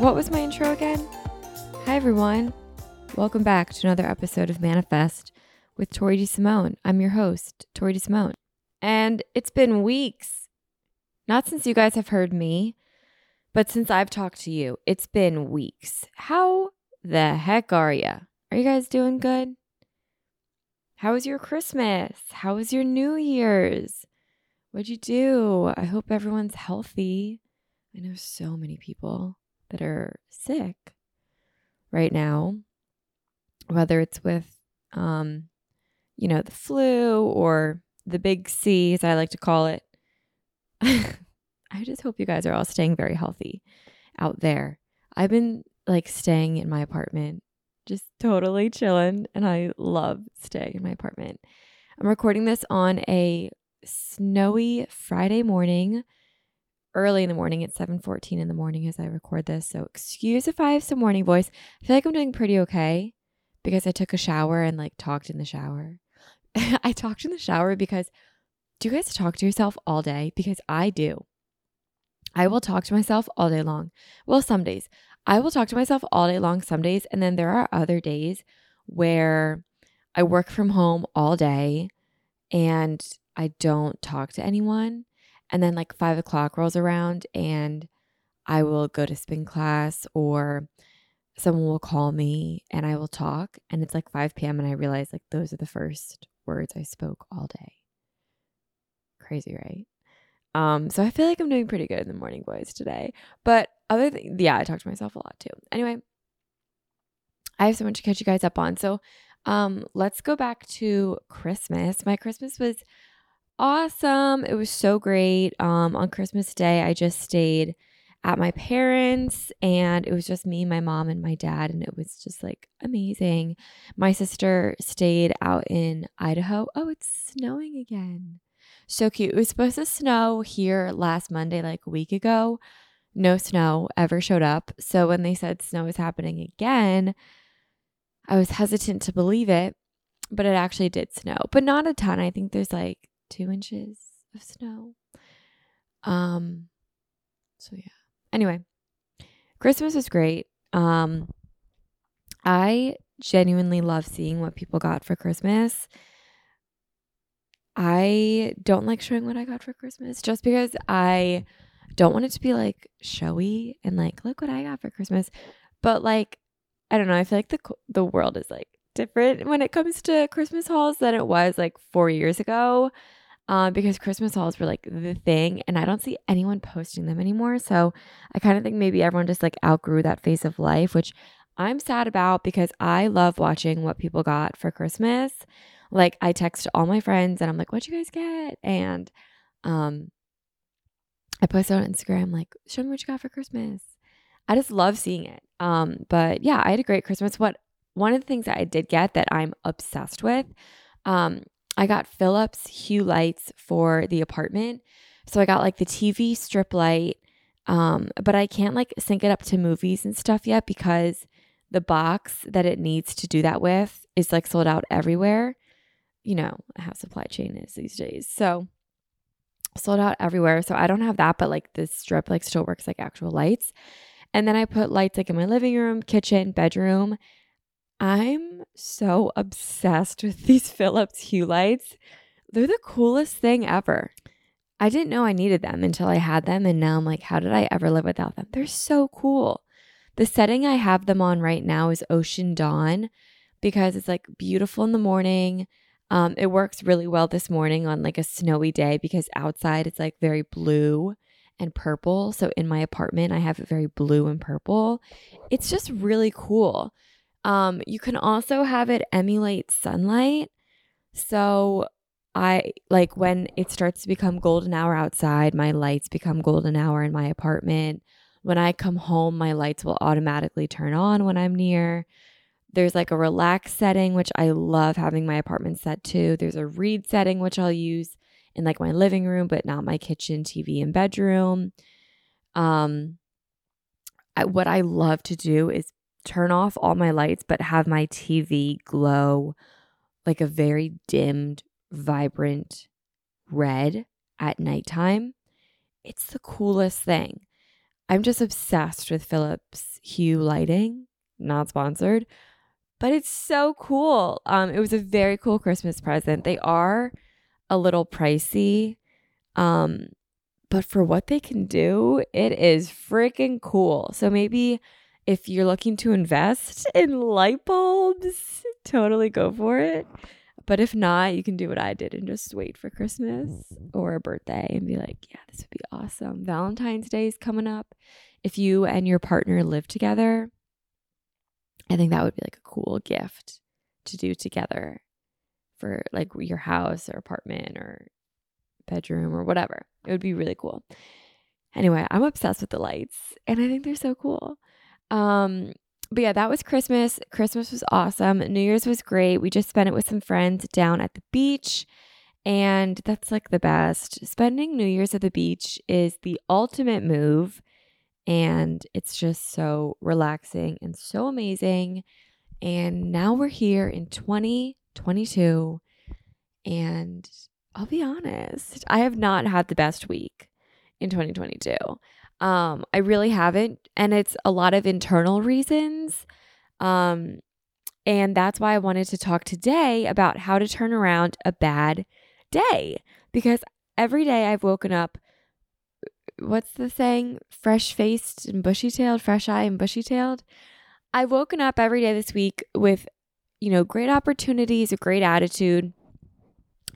what was my intro again? Hi, everyone. Welcome back to another episode of Manifest with Tori DeSimone. I'm your host, Tori DeSimone. And it's been weeks, not since you guys have heard me, but since I've talked to you. It's been weeks. How the heck are you? Are you guys doing good? How was your Christmas? How was your New Year's? What'd you do? I hope everyone's healthy. I know so many people that are sick right now, whether it's with, um, you know, the flu or the big C, as I like to call it. I just hope you guys are all staying very healthy out there. I've been like staying in my apartment, just totally chilling, and I love staying in my apartment. I'm recording this on a snowy Friday morning early in the morning. It's 7:14 in the morning as I record this. So excuse if I have some morning voice. I feel like I'm doing pretty okay because I took a shower and like talked in the shower. I talked in the shower because do you guys talk to yourself all day? Because I do. I will talk to myself all day long. Well, some days. I will talk to myself all day long some days and then there are other days where I work from home all day and I don't talk to anyone and then like five o'clock rolls around and I will go to spin class or someone will call me and I will talk. And it's like 5 p.m. and I realize like those are the first words I spoke all day. Crazy, right? Um, so I feel like I'm doing pretty good in the morning voice today. But other than yeah, I talk to myself a lot too. Anyway, I have so much to catch you guys up on. So um, let's go back to Christmas. My Christmas was awesome. It was so great. Um, on Christmas Day, I just stayed at my parents and it was just me, my mom, and my dad, and it was just like amazing. My sister stayed out in Idaho. Oh, it's snowing again. So cute. It was supposed to snow here last Monday, like a week ago. No snow ever showed up. So when they said snow was happening again, I was hesitant to believe it, but it actually did snow, but not a ton. I think there's like two inches of snow. Um, so yeah. Anyway, Christmas was great. Um, I genuinely love seeing what people got for Christmas. I don't like showing what I got for Christmas just because I don't want it to be like showy and like look what I got for Christmas. But like I don't know, I feel like the the world is like different when it comes to Christmas hauls than it was like 4 years ago. Um, because Christmas hauls were like the thing, and I don't see anyone posting them anymore. So I kind of think maybe everyone just like outgrew that phase of life, which I'm sad about because I love watching what people got for Christmas. Like I text all my friends and I'm like, "What'd you guys get?" And um, I post on Instagram like, "Show me what you got for Christmas." I just love seeing it. Um, but yeah, I had a great Christmas. What one of the things that I did get that I'm obsessed with, um, I got Philips Hue lights for the apartment. So I got like the TV strip light, um, but I can't like sync it up to movies and stuff yet because the box that it needs to do that with is like sold out everywhere. You know how supply chain is these days. So sold out everywhere. So I don't have that, but like the strip like still works like actual lights. And then I put lights like in my living room, kitchen, bedroom. I'm so obsessed with these Philips Hue lights. They're the coolest thing ever. I didn't know I needed them until I had them. And now I'm like, how did I ever live without them? They're so cool. The setting I have them on right now is Ocean Dawn because it's like beautiful in the morning. Um, it works really well this morning on like a snowy day because outside it's like very blue and purple. So in my apartment, I have it very blue and purple. It's just really cool. Um, you can also have it emulate sunlight. So I like when it starts to become golden hour outside, my lights become golden hour in my apartment. When I come home, my lights will automatically turn on when I'm near. There's like a relax setting, which I love having my apartment set to. There's a read setting, which I'll use in like my living room, but not my kitchen, TV, and bedroom. Um, I, what I love to do is turn off all my lights, but have my TV glow like a very dimmed, vibrant red at nighttime. It's the coolest thing. I'm just obsessed with Philips Hue lighting, not sponsored, but it's so cool. Um, it was a very cool Christmas present. They are a little pricey, um, but for what they can do, it is freaking cool. So maybe if you're looking to invest in light bulbs, totally go for it. But if not, you can do what I did and just wait for Christmas or a birthday and be like, yeah, this would be awesome. Valentine's Day is coming up. If you and your partner live together, I think that would be like a cool gift to do together for like your house or apartment or bedroom or whatever. It would be really cool. Anyway, I'm obsessed with the lights and I think they're so cool. Um, but yeah, that was Christmas. Christmas was awesome. New Year's was great. We just spent it with some friends down at the beach. And that's like the best. Spending New Year's at the beach is the ultimate move. And it's just so relaxing and so amazing. And now we're here in 2022. And I'll be honest, I have not had the best week in 2022. Um, I really haven't. And it's a lot of internal reasons. Um, and that's why I wanted to talk today about how to turn around a bad day. Because every day I've woken up, what's the saying? Fresh faced and bushy tailed, fresh eye and bushy tailed. I've woken up every day this week with, you know, great opportunities, a great attitude.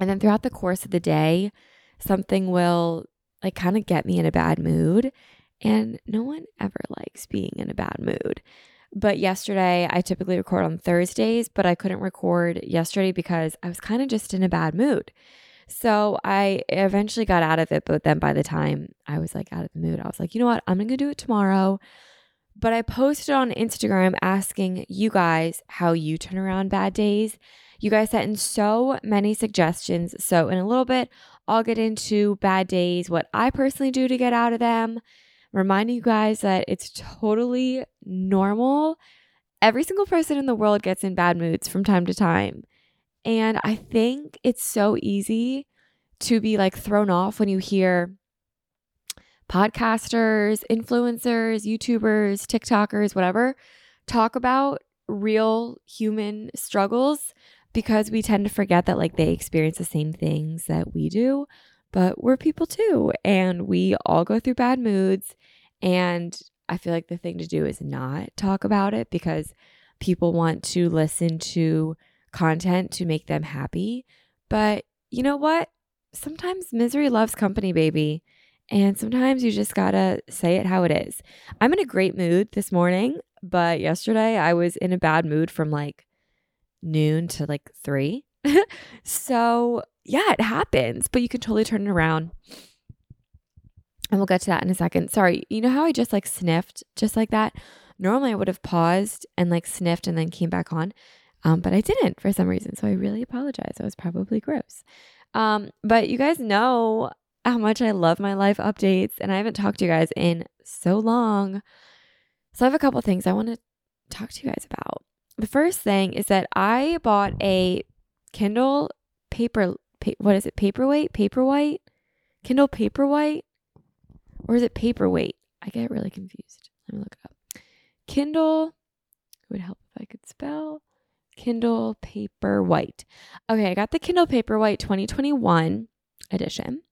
And then throughout the course of the day, something will like kind of get me in a bad mood. And no one ever likes being in a bad mood. But yesterday, I typically record on Thursdays, but I couldn't record yesterday because I was kind of just in a bad mood. So I eventually got out of it. But then by the time I was like out of the mood, I was like, you know what? I'm going to do it tomorrow. But I posted on Instagram asking you guys how you turn around bad days. You guys sent in so many suggestions. So, in a little bit, I'll get into bad days, what I personally do to get out of them, reminding you guys that it's totally normal. Every single person in the world gets in bad moods from time to time. And I think it's so easy to be like thrown off when you hear podcasters, influencers, YouTubers, TikTokers, whatever, talk about real human struggles because we tend to forget that like they experience the same things that we do but we're people too. And we all go through bad moods. And I feel like the thing to do is not talk about it because people want to listen to content to make them happy. But you know what? sometimes misery loves company, baby. And sometimes you just gotta say it how it is. I'm in a great mood this morning, but yesterday I was in a bad mood from like noon to like three. so yeah, it happens, but you can totally turn it around. And we'll get to that in a second. Sorry, you know how I just like sniffed just like that? Normally I would have paused and like sniffed and then came back on. Um, but I didn't for some reason. So I really apologize. I was probably gross. Um, but you guys know how much I love my life updates, and I haven't talked to you guys in so long. So I have a couple things I want to talk to you guys about. The first thing is that I bought a Kindle paper, pa- what is it, paperweight, paperwhite, Kindle paperwhite, or is it paperweight? I get really confused. Let me look it up. Kindle, it would help if I could spell. Kindle Paperwhite. Okay, I got the Kindle Paperwhite 2021 edition.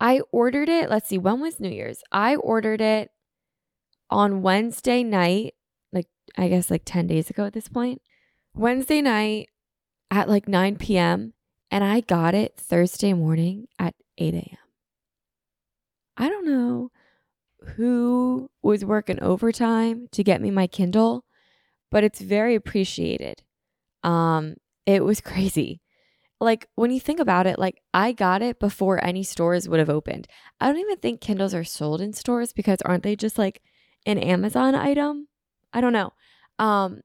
I ordered it. Let's see, when was New Year's? I ordered it on Wednesday night, I guess like 10 days ago at this point. Wednesday night at like 9 p.m. And I got it Thursday morning at 8 a.m. I don't know who was working overtime to get me my Kindle, but it's very appreciated. Um, it was crazy. Like when you think about it, like I got it before any stores would have opened. I don't even think Kindles are sold in stores because aren't they just like an Amazon item? I don't know. Um,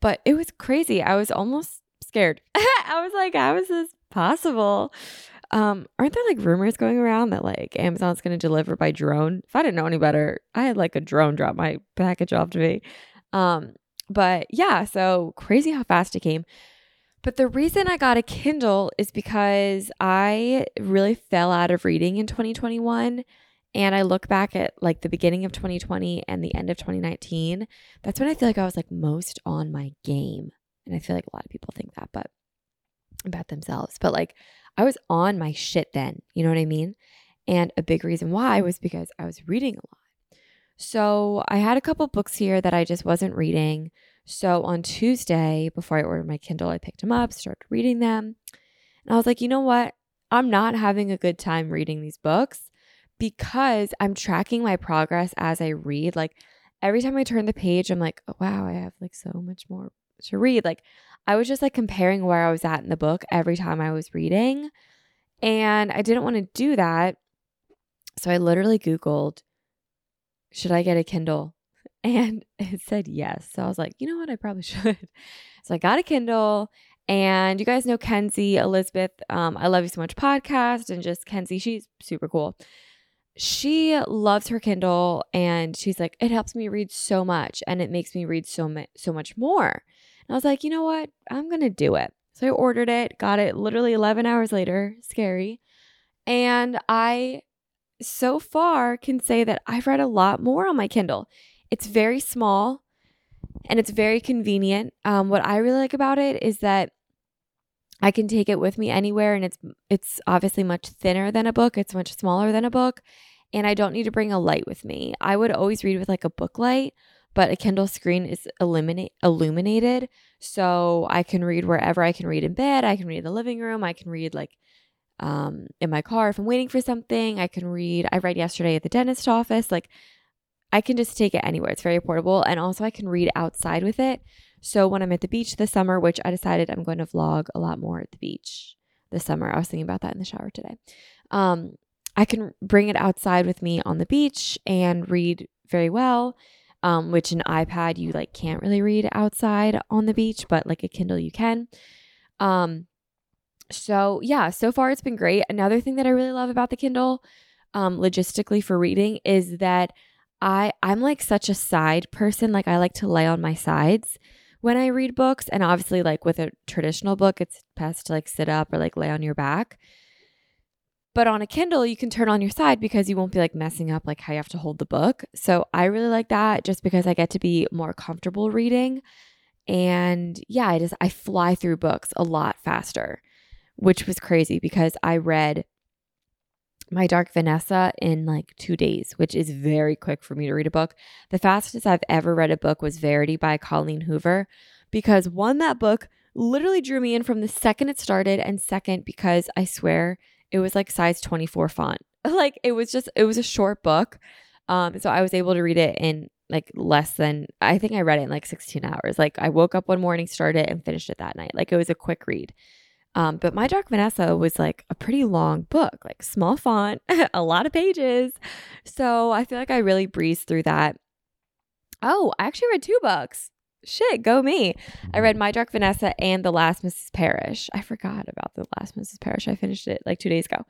but it was crazy. I was almost scared. I was like, how is this possible? Um, aren't there like rumors going around that like Amazon's going to deliver by drone? If I didn't know any better, I had like a drone drop my package off to me. Um, but yeah, so crazy how fast it came. But the reason I got a Kindle is because I really fell out of reading in 2021. And I look back at like the beginning of 2020 and the end of 2019. That's when I feel like I was like most on my game. And I feel like a lot of people think that, but about themselves. But like I was on my shit then. You know what I mean? And a big reason why was because I was reading a lot. So I had a couple books here that I just wasn't reading. So on Tuesday, before I ordered my Kindle, I picked them up, started reading them. And I was like, you know what? I'm not having a good time reading these books because I'm tracking my progress as I read. Like every time I turn the page, I'm like, oh, wow, I have like so much more to read. Like I was just like comparing where I was at in the book every time I was reading. And I didn't want to do that. So I literally Googled should I get a Kindle? And it said yes. So I was like, you know what? I probably should. So I got a Kindle. And you guys know Kenzie Elizabeth, um, I Love You So Much podcast, and just Kenzie, she's super cool. She loves her Kindle and she's like, it helps me read so much and it makes me read so, ma- so much more. And I was like, you know what? I'm going to do it. So I ordered it, got it literally 11 hours later. Scary. And I so far can say that I've read a lot more on my Kindle. It's very small and it's very convenient. Um, what I really like about it is that I can take it with me anywhere and it's it's obviously much thinner than a book. It's much smaller than a book and I don't need to bring a light with me. I would always read with like a book light, but a Kindle screen is illuminate illuminated so I can read wherever I can read in bed, I can read in the living room, I can read like um, in my car if I'm waiting for something. I can read. I read yesterday at the dentist office. Like I can just take it anywhere. It's very portable. And also I can read outside with it. So when I'm at the beach this summer, which I decided I'm going to vlog a lot more at the beach this summer. I was thinking about that in the shower today. Um, I can bring it outside with me on the beach and read very well. Um, which an iPad you like can't really read outside on the beach, but like a Kindle you can. Um, so yeah, so far it's been great. Another thing that I really love about the Kindle, um, logistically for reading, is that I I'm like such a side person. Like I like to lay on my sides when I read books, and obviously like with a traditional book, it's best to like sit up or like lay on your back. But on a Kindle, you can turn on your side because you won't be like messing up like how you have to hold the book. So I really like that just because I get to be more comfortable reading. And yeah, I just I fly through books a lot faster which was crazy because I read My Dark Vanessa in like two days, which is very quick for me to read a book. The fastest I've ever read a book was Verity by Colleen Hoover because one, that book literally drew me in from the second it started, and second, because I swear it was like size 24 font. Like it was just, it was a short book. Um, so I was able to read it in like less than, I think I read it in like 16 hours. Like I woke up one morning, started and finished it that night. Like it was a quick read. Um, but My Dark Vanessa was like a pretty long book, like small font, a lot of pages. So I feel like I really breezed through that. Oh, I actually read two books. Shit, go me. I read My Dark Vanessa and The Last Mrs. Parrish. I forgot about The Last Mrs. Parrish. I finished it like two days ago.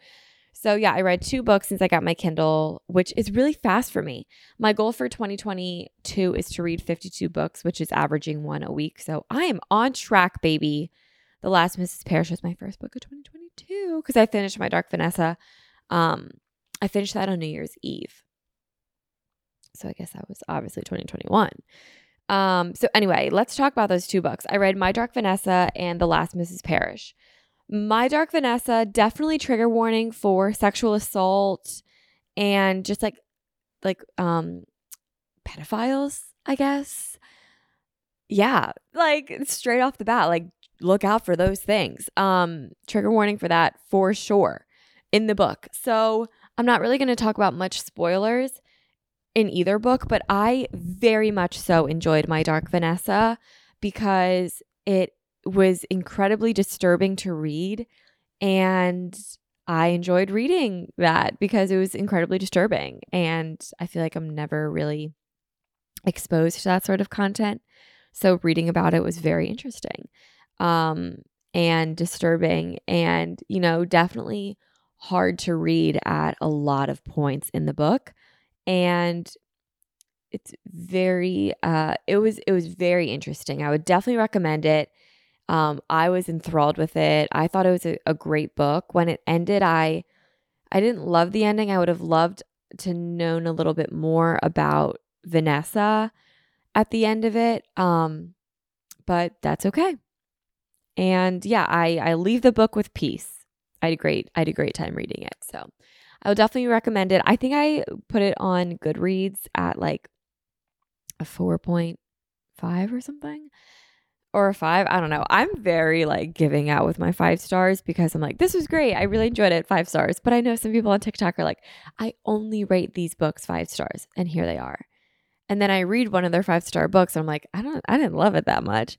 So yeah, I read two books since I got my Kindle, which is really fast for me. My goal for 2022 is to read 52 books, which is averaging one a week. So I am on track, baby. The Last Mrs. Parrish was my first book of 2022 because I finished my Dark Vanessa. Um, I finished that on New Year's Eve. So I guess that was obviously 2021. Um, so anyway, let's talk about those two books. I read My Dark Vanessa and The Last Mrs. Parrish. My Dark Vanessa, definitely trigger warning for sexual assault and just like like um pedophiles, I guess. Yeah, like straight off the bat, like look out for those things. Um, trigger warning for that for sure in the book. So I'm not really going to talk about much spoilers in either book, but I very much so enjoyed My Dark Vanessa because it was incredibly disturbing to read. And I enjoyed reading that because it was incredibly disturbing. And I feel like I'm never really exposed to that sort of content. So reading about it was very interesting um, and disturbing and, you know, definitely hard to read at a lot of points in the book. And it's very uh it was it was very interesting. I would definitely recommend it. Um, I was enthralled with it. I thought it was a, a great book. When it ended, I I didn't love the ending. I would have loved to known a little bit more about Vanessa at the end of it. Um, but that's okay. And yeah, I, I leave the book with peace. I had a great I had a great time reading it. So I would definitely recommend it. I think I put it on Goodreads at like a 4.5 or something. Or a five. I don't know. I'm very like giving out with my five stars because I'm like, this was great. I really enjoyed it. Five stars. But I know some people on TikTok are like, I only rate these books five stars. And here they are. And then I read one of their five star books. And I'm like, I don't, I didn't love it that much.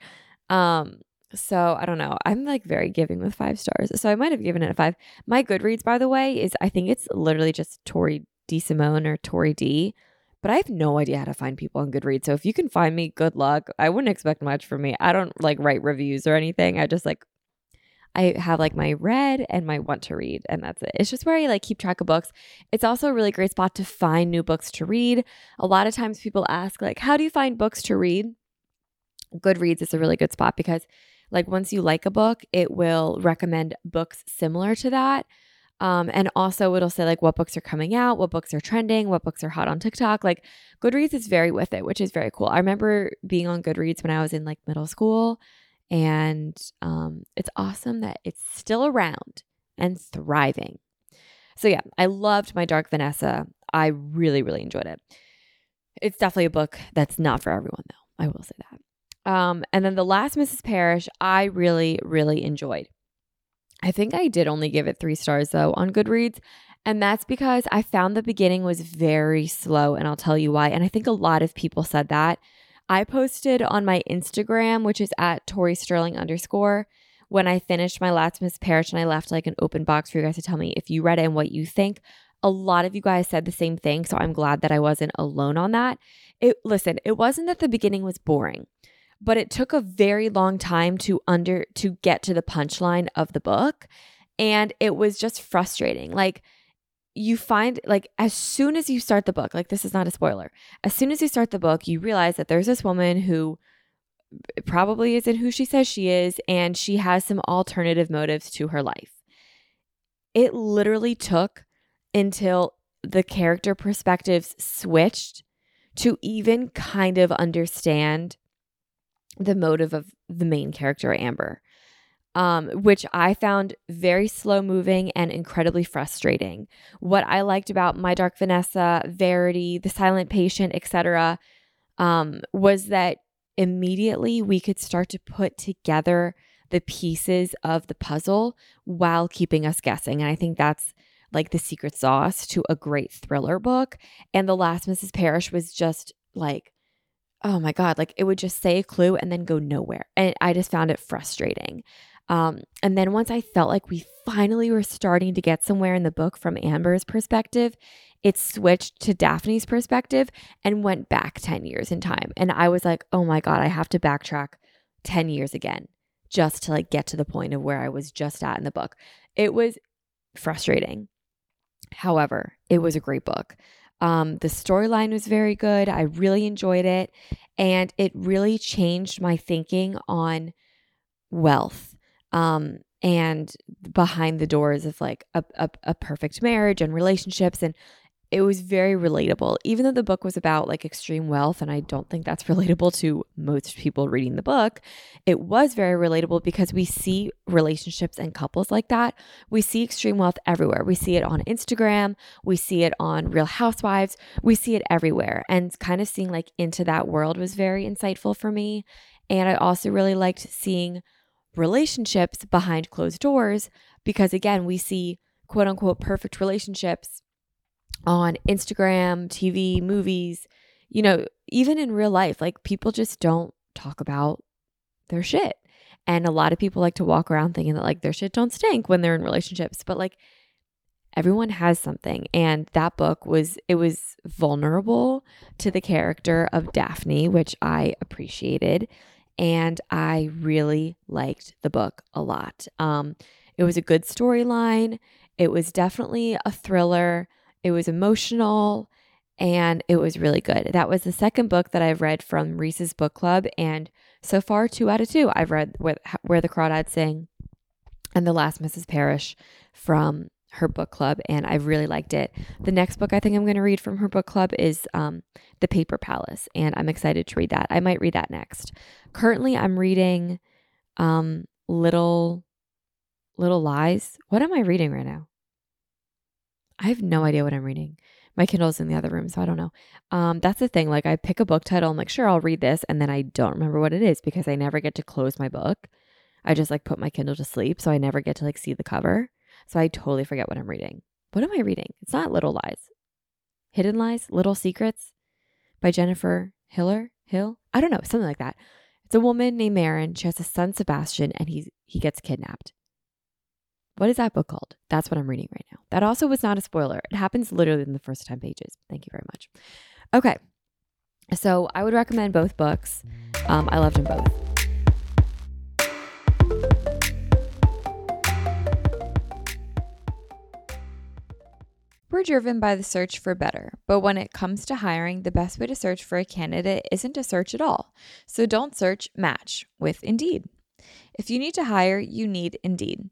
Um, so I don't know. I'm like very giving with five stars. So I might have given it a five. My Goodreads, by the way, is I think it's literally just Tori D Simone or Tori D. But I have no idea how to find people on Goodreads. So if you can find me, good luck. I wouldn't expect much from me. I don't like write reviews or anything. I just like I have like my read and my want to read, and that's it. It's just where I like keep track of books. It's also a really great spot to find new books to read. A lot of times people ask, like, how do you find books to read? Goodreads is a really good spot because like once you like a book, it will recommend books similar to that. Um, and also it'll say like what books are coming out, what books are trending, what books are hot on TikTok. Like Goodreads is very with it, which is very cool. I remember being on Goodreads when I was in like middle school, and um, it's awesome that it's still around and thriving. So yeah, I loved my Dark Vanessa. I really, really enjoyed it. It's definitely a book that's not for everyone, though. I will say that. Um, and then the last Mrs. Parrish, I really, really enjoyed. I think I did only give it three stars though on Goodreads. And that's because I found the beginning was very slow, and I'll tell you why. And I think a lot of people said that. I posted on my Instagram, which is at Tori Sterling underscore, when I finished my last Miss Parrish and I left like an open box for you guys to tell me if you read it and what you think. A lot of you guys said the same thing, so I'm glad that I wasn't alone on that. It listen, it wasn't that the beginning was boring but it took a very long time to under to get to the punchline of the book. And it was just frustrating. Like you find like as soon as you start the book like this is not a spoiler. As soon as you start the book you realize that there's this woman who probably isn't who she says she is and she has some alternative motives to her life. It literally took until the character perspectives switched to even kind of understand the motive of the main character, Amber, um, which I found very slow moving and incredibly frustrating. What I liked about My Dark Vanessa, Verity, The Silent Patient, etc., um, was that immediately we could start to put together the pieces of the puzzle while keeping us guessing. And I think that's like the secret sauce to a great thriller book. And The Last Mrs. Parrish was just like, oh my God, like it would just say a clue and then go nowhere. And I just found it frustrating. Um, and then once I felt like we finally were starting to get somewhere in the book from Amber's perspective, it switched to Daphne's perspective and went back 10 years in time. And I was like, oh my God, I have to backtrack 10 years again just to like get to the point of where I was just at in the book. It was frustrating. However, it was a great book. Um, the storyline was very good. I really enjoyed it. And it really changed my thinking on wealth um, and behind the doors of like a, a, a perfect marriage and relationships and it was very relatable. Even though the book was about like extreme wealth, and I don't think that's relatable to most people reading the book, it was very relatable because we see relationships and couples like that. We see extreme wealth everywhere. We see it on Instagram, we see it on Real Housewives, we see it everywhere. And kind of seeing like into that world was very insightful for me. And I also really liked seeing relationships behind closed doors because, again, we see quote unquote perfect relationships on Instagram, TV, movies, you know, even in real life, like people just don't talk about their shit. And a lot of people like to walk around thinking that like their shit don't stink when they're in relationships, but like everyone has something. And that book was it was vulnerable to the character of Daphne, which I appreciated, and I really liked the book a lot. Um it was a good storyline. It was definitely a thriller. It was emotional and it was really good. That was the second book that I've read from Reese's Book Club. And so far, two out of two. I've read Where, Where the Crawdads Sing and The Last Mrs. Parrish from her book club, and I really liked it. The next book I think I'm going to read from her book club is um, The Paper Palace, and I'm excited to read that. I might read that next. Currently, I'm reading um, Little Little Lies. What am I reading right now? I have no idea what I'm reading. My Kindle's in the other room, so I don't know. Um, that's the thing. Like, I pick a book title, I'm like, sure, I'll read this, and then I don't remember what it is because I never get to close my book. I just like put my Kindle to sleep, so I never get to like see the cover. So I totally forget what I'm reading. What am I reading? It's not Little Lies. Hidden Lies, Little Secrets by Jennifer Hiller, Hill. I don't know, something like that. It's a woman named Marin. She has a son, Sebastian, and he's he gets kidnapped. What is that book called? That's what I'm reading right now. That also was not a spoiler. It happens literally in the first 10 pages. Thank you very much. Okay. So I would recommend both books. Um, I loved them both. We're driven by the search for better, but when it comes to hiring, the best way to search for a candidate isn't to search at all. So don't search, match with Indeed. If you need to hire, you need Indeed.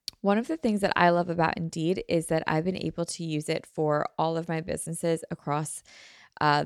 One of the things that I love about Indeed is that I've been able to use it for all of my businesses across uh,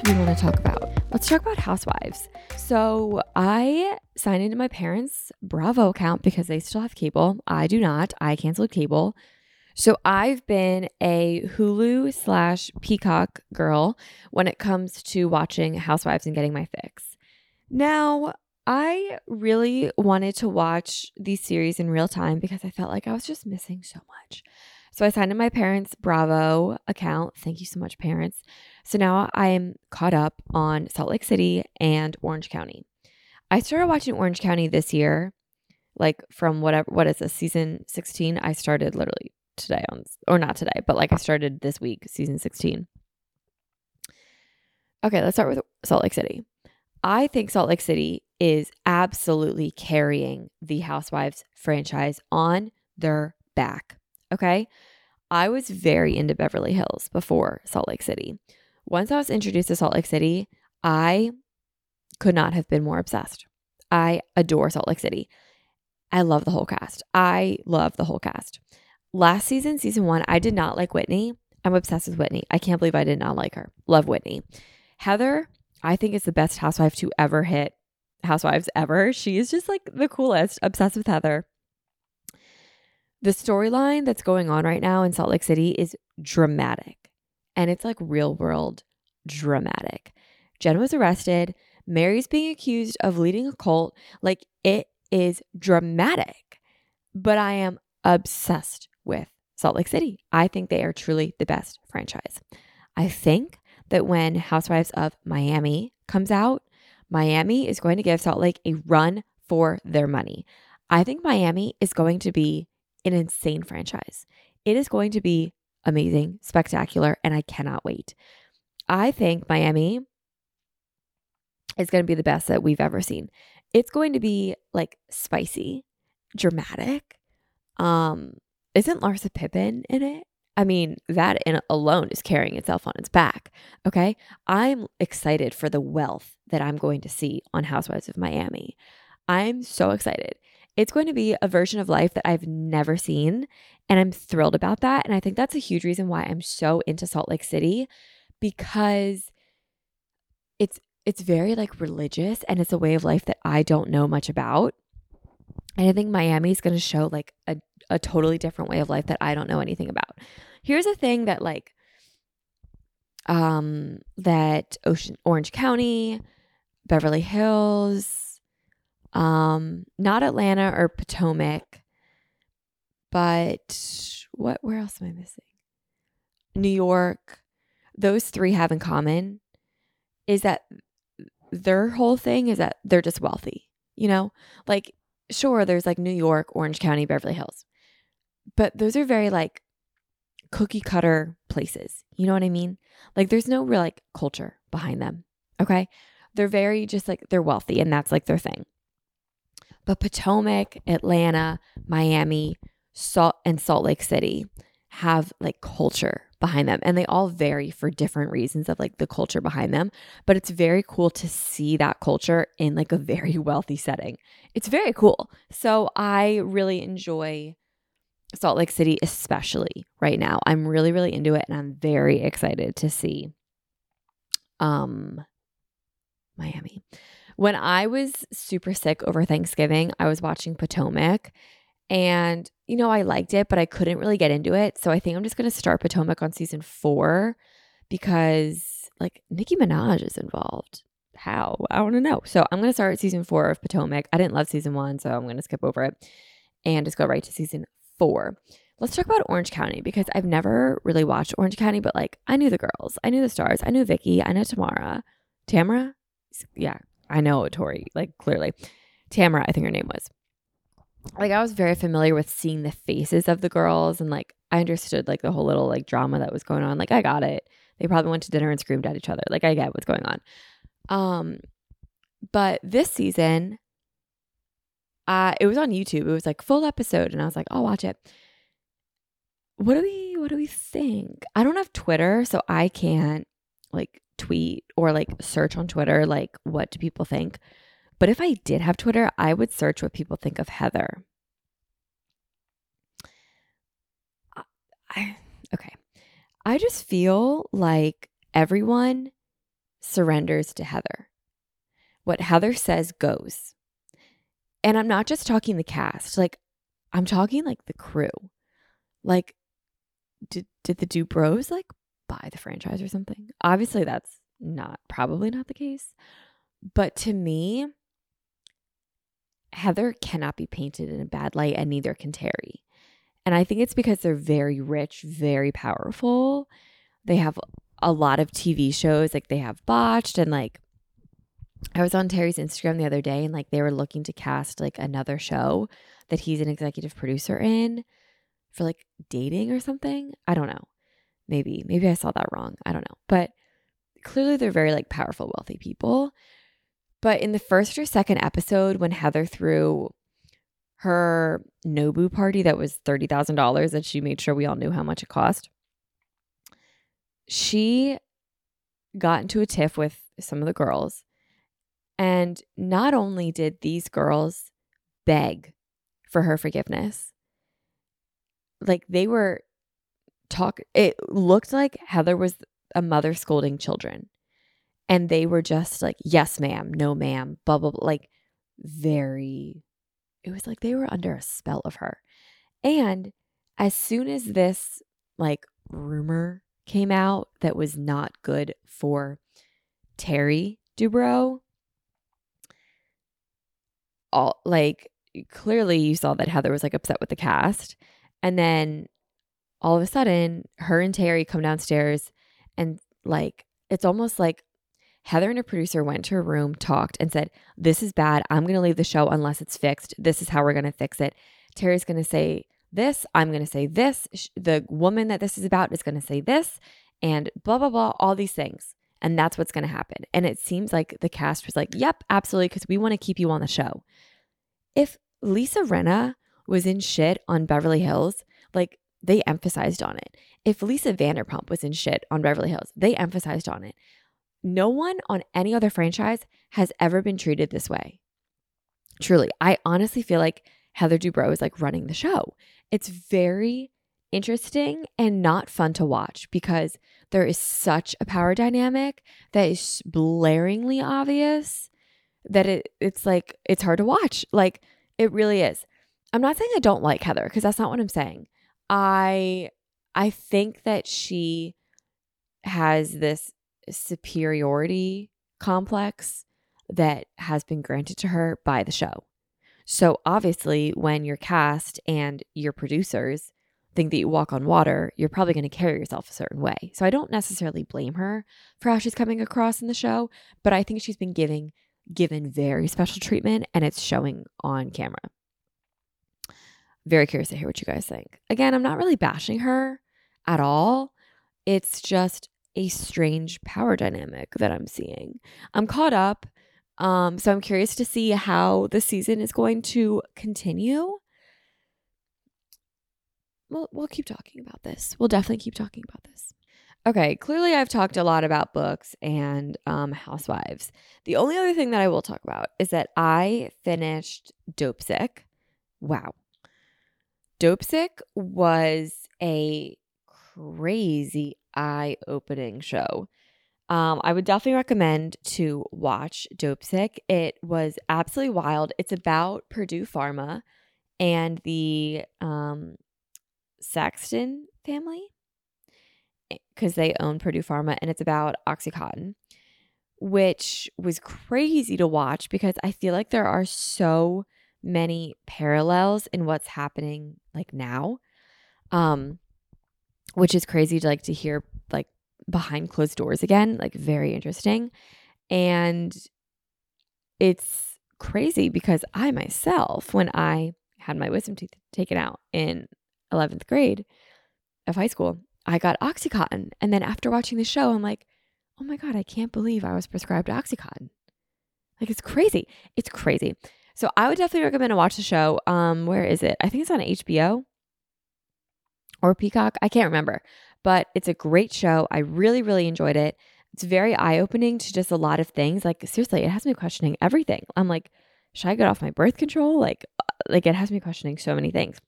Else we want to talk about? Let's talk about housewives. So, I signed into my parents' Bravo account because they still have cable. I do not. I canceled cable. So, I've been a Hulu slash Peacock girl when it comes to watching Housewives and getting my fix. Now, I really wanted to watch these series in real time because I felt like I was just missing so much. So I signed in my parents' Bravo account. Thank you so much, parents. So now I am caught up on Salt Lake City and Orange County. I started watching Orange County this year, like from whatever, what is this, season 16? I started literally today on, or not today, but like I started this week, season 16. Okay, let's start with Salt Lake City. I think Salt Lake City is absolutely carrying the Housewives franchise on their back. Okay. I was very into Beverly Hills before Salt Lake City. Once I was introduced to Salt Lake City, I could not have been more obsessed. I adore Salt Lake City. I love the whole cast. I love the whole cast. Last season, season one, I did not like Whitney. I'm obsessed with Whitney. I can't believe I did not like her. Love Whitney. Heather, I think is the best housewife to ever hit housewives ever. She is just like the coolest. Obsessed with Heather. The storyline that's going on right now in Salt Lake City is dramatic and it's like real world dramatic. Jen was arrested. Mary's being accused of leading a cult. Like it is dramatic, but I am obsessed with Salt Lake City. I think they are truly the best franchise. I think that when Housewives of Miami comes out, Miami is going to give Salt Lake a run for their money. I think Miami is going to be an insane franchise. It is going to be amazing, spectacular, and I cannot wait. I think Miami is going to be the best that we've ever seen. It's going to be like spicy, dramatic. Um, isn't Larsa Pippen in it? I mean, that in alone is carrying itself on its back. Okay. I'm excited for the wealth that I'm going to see on Housewives of Miami. I'm so excited. It's going to be a version of life that I've never seen. And I'm thrilled about that. And I think that's a huge reason why I'm so into Salt Lake City because it's it's very like religious and it's a way of life that I don't know much about. And I think Miami is going to show like a, a totally different way of life that I don't know anything about. Here's a thing that like um that Ocean Orange County, Beverly Hills, um not Atlanta or Potomac, but what where else am I missing? New York. Those three have in common is that their whole thing is that they're just wealthy. You know, like sure, there's like New York, Orange County, Beverly Hills, but those are very like cookie cutter places. You know what I mean? Like there's no real like culture behind them. Okay. They're very just like they're wealthy and that's like their thing. But Potomac, Atlanta, Miami, Salt and Salt Lake City have like culture behind them. And they all vary for different reasons of like the culture behind them. But it's very cool to see that culture in like a very wealthy setting. It's very cool. So i really enjoy salt lake city especially right now. I'm really really into it and i'm very excited to see um miami when i was super sick over thanksgiving i was watching potomac and, you know, I liked it, but I couldn't really get into it. So I think I'm just going to start Potomac on season four because, like, Nicki Minaj is involved. How? I want to know. So I'm going to start season four of Potomac. I didn't love season one, so I'm going to skip over it and just go right to season four. Let's talk about Orange County because I've never really watched Orange County, but like I knew the girls, I knew the stars, I knew Vicki, I know Tamara, Tamara, yeah, I know Tori, like clearly, Tamara, I think her name was like I was very familiar with seeing the faces of the girls and like I understood like the whole little like drama that was going on. Like I got it. They probably went to dinner and screamed at each other. Like I get what's going on. Um but this season uh it was on YouTube. It was like full episode and I was like, "I'll watch it." What do we what do we think? I don't have Twitter, so I can't like tweet or like search on Twitter like what do people think. But if I did have Twitter, I would search what people think of Heather. I, okay. I just feel like everyone surrenders to Heather. What Heather says goes. And I'm not just talking the cast, like, I'm talking like the crew. Like, did, did the Dubrows like buy the franchise or something? Obviously, that's not, probably not the case. But to me, Heather cannot be painted in a bad light, and neither can Terry. And I think it's because they're very rich, very powerful. They have a lot of TV shows, like they have Botched, and like I was on Terry's Instagram the other day, and like they were looking to cast like another show that he's an executive producer in for like dating or something. I don't know. Maybe, maybe I saw that wrong. I don't know. But clearly they're very like powerful, wealthy people. But in the first or second episode, when Heather threw her Nobu party that was $30,000 and she made sure we all knew how much it cost, she got into a tiff with some of the girls. And not only did these girls beg for her forgiveness, like they were talk it looked like Heather was a mother scolding children. And they were just like yes ma'am no ma'am blah blah blah like very it was like they were under a spell of her. And as soon as this like rumor came out that was not good for terry dubrow all like clearly you saw that heather was like upset with the cast. And then all of a sudden her and terry come downstairs and like it's almost like Heather and a producer went to her room, talked, and said, This is bad. I'm going to leave the show unless it's fixed. This is how we're going to fix it. Terry's going to say, this. I'm going to say this. The woman that this is about is going to say this, and blah, blah, blah, all these things. And that's what's going to happen. And it seems like the cast was like, yep, absolutely, because we want to keep you on the show. If Lisa Rinna was in shit on Beverly Hills, like they emphasized on it. If Lisa Vanderpump was in shit on Beverly Hills, they emphasized on it. No one on any other franchise has ever been treated this way. Truly, I honestly feel like Heather Dubrow is like running the show. It's very interesting and not fun to watch because there is such a power dynamic that is blaringly obvious that it it's like it's hard to watch. Like it really is. I'm not saying I don't like Heather because that's not what I'm saying. I I think that she has this superiority complex that has been granted to her by the show. So obviously, when your cast and your producers think that you walk on water, you're probably going to carry yourself a certain way. So I don't necessarily blame her for how she's coming across in the show, but I think she's been giving given very special treatment and it's showing on camera. Very curious to hear what you guys think. Again, I'm not really bashing her at all. It's just a strange power dynamic that I'm seeing. I'm caught up. Um, so I'm curious to see how the season is going to continue. We'll, we'll keep talking about this. We'll definitely keep talking about this. Okay, clearly I've talked a lot about books and um, housewives. The only other thing that I will talk about is that I finished Dopesick. Wow. Dopesick was a crazy eye opening show. Um, I would definitely recommend to watch Dopesick. It was absolutely wild. It's about Purdue Pharma and the um, Sackler family because they own Purdue Pharma, and it's about Oxycontin, which was crazy to watch because I feel like there are so many parallels in what's happening like now. Um, which is crazy to like to hear like behind closed doors again, like very interesting. And it's crazy because I myself, when I had my wisdom teeth taken out in 11th grade of high school, I got Oxycontin. And then after watching the show, I'm like, oh my God, I can't believe I was prescribed Oxycontin. Like it's crazy. It's crazy. So I would definitely recommend to watch the show. Um, where is it? I think it's on HBO or Peacock. I can't remember, but it's a great show. I really, really enjoyed it. It's very eye opening to just a lot of things. Like seriously, it has me questioning everything. I'm like, should I get off my birth control? Like, uh, like it has me questioning so many things.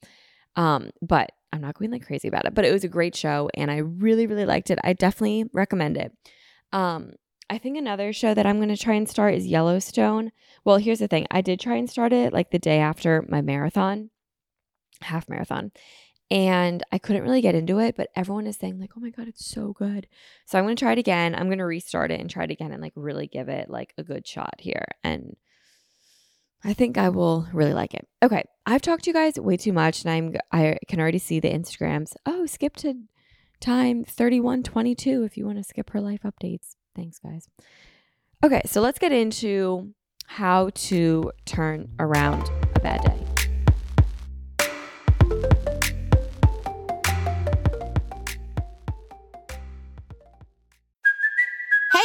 Um, but I'm not going like crazy about it. But it was a great show, and I really, really liked it. I definitely recommend it. Um, I think another show that I'm going to try and start is Yellowstone. Well, here's the thing I did try and start it like the day after my marathon, half marathon, and I couldn't really get into it, but everyone is saying, like, oh my God, it's so good. So I'm going to try it again. I'm going to restart it and try it again and like really give it like a good shot here. And I think I will really like it. Okay, I've talked to you guys way too much, and I'm I can already see the Instagrams. Oh, skip to time thirty one twenty two if you want to skip her life updates. Thanks, guys. Okay, so let's get into how to turn around a bad day.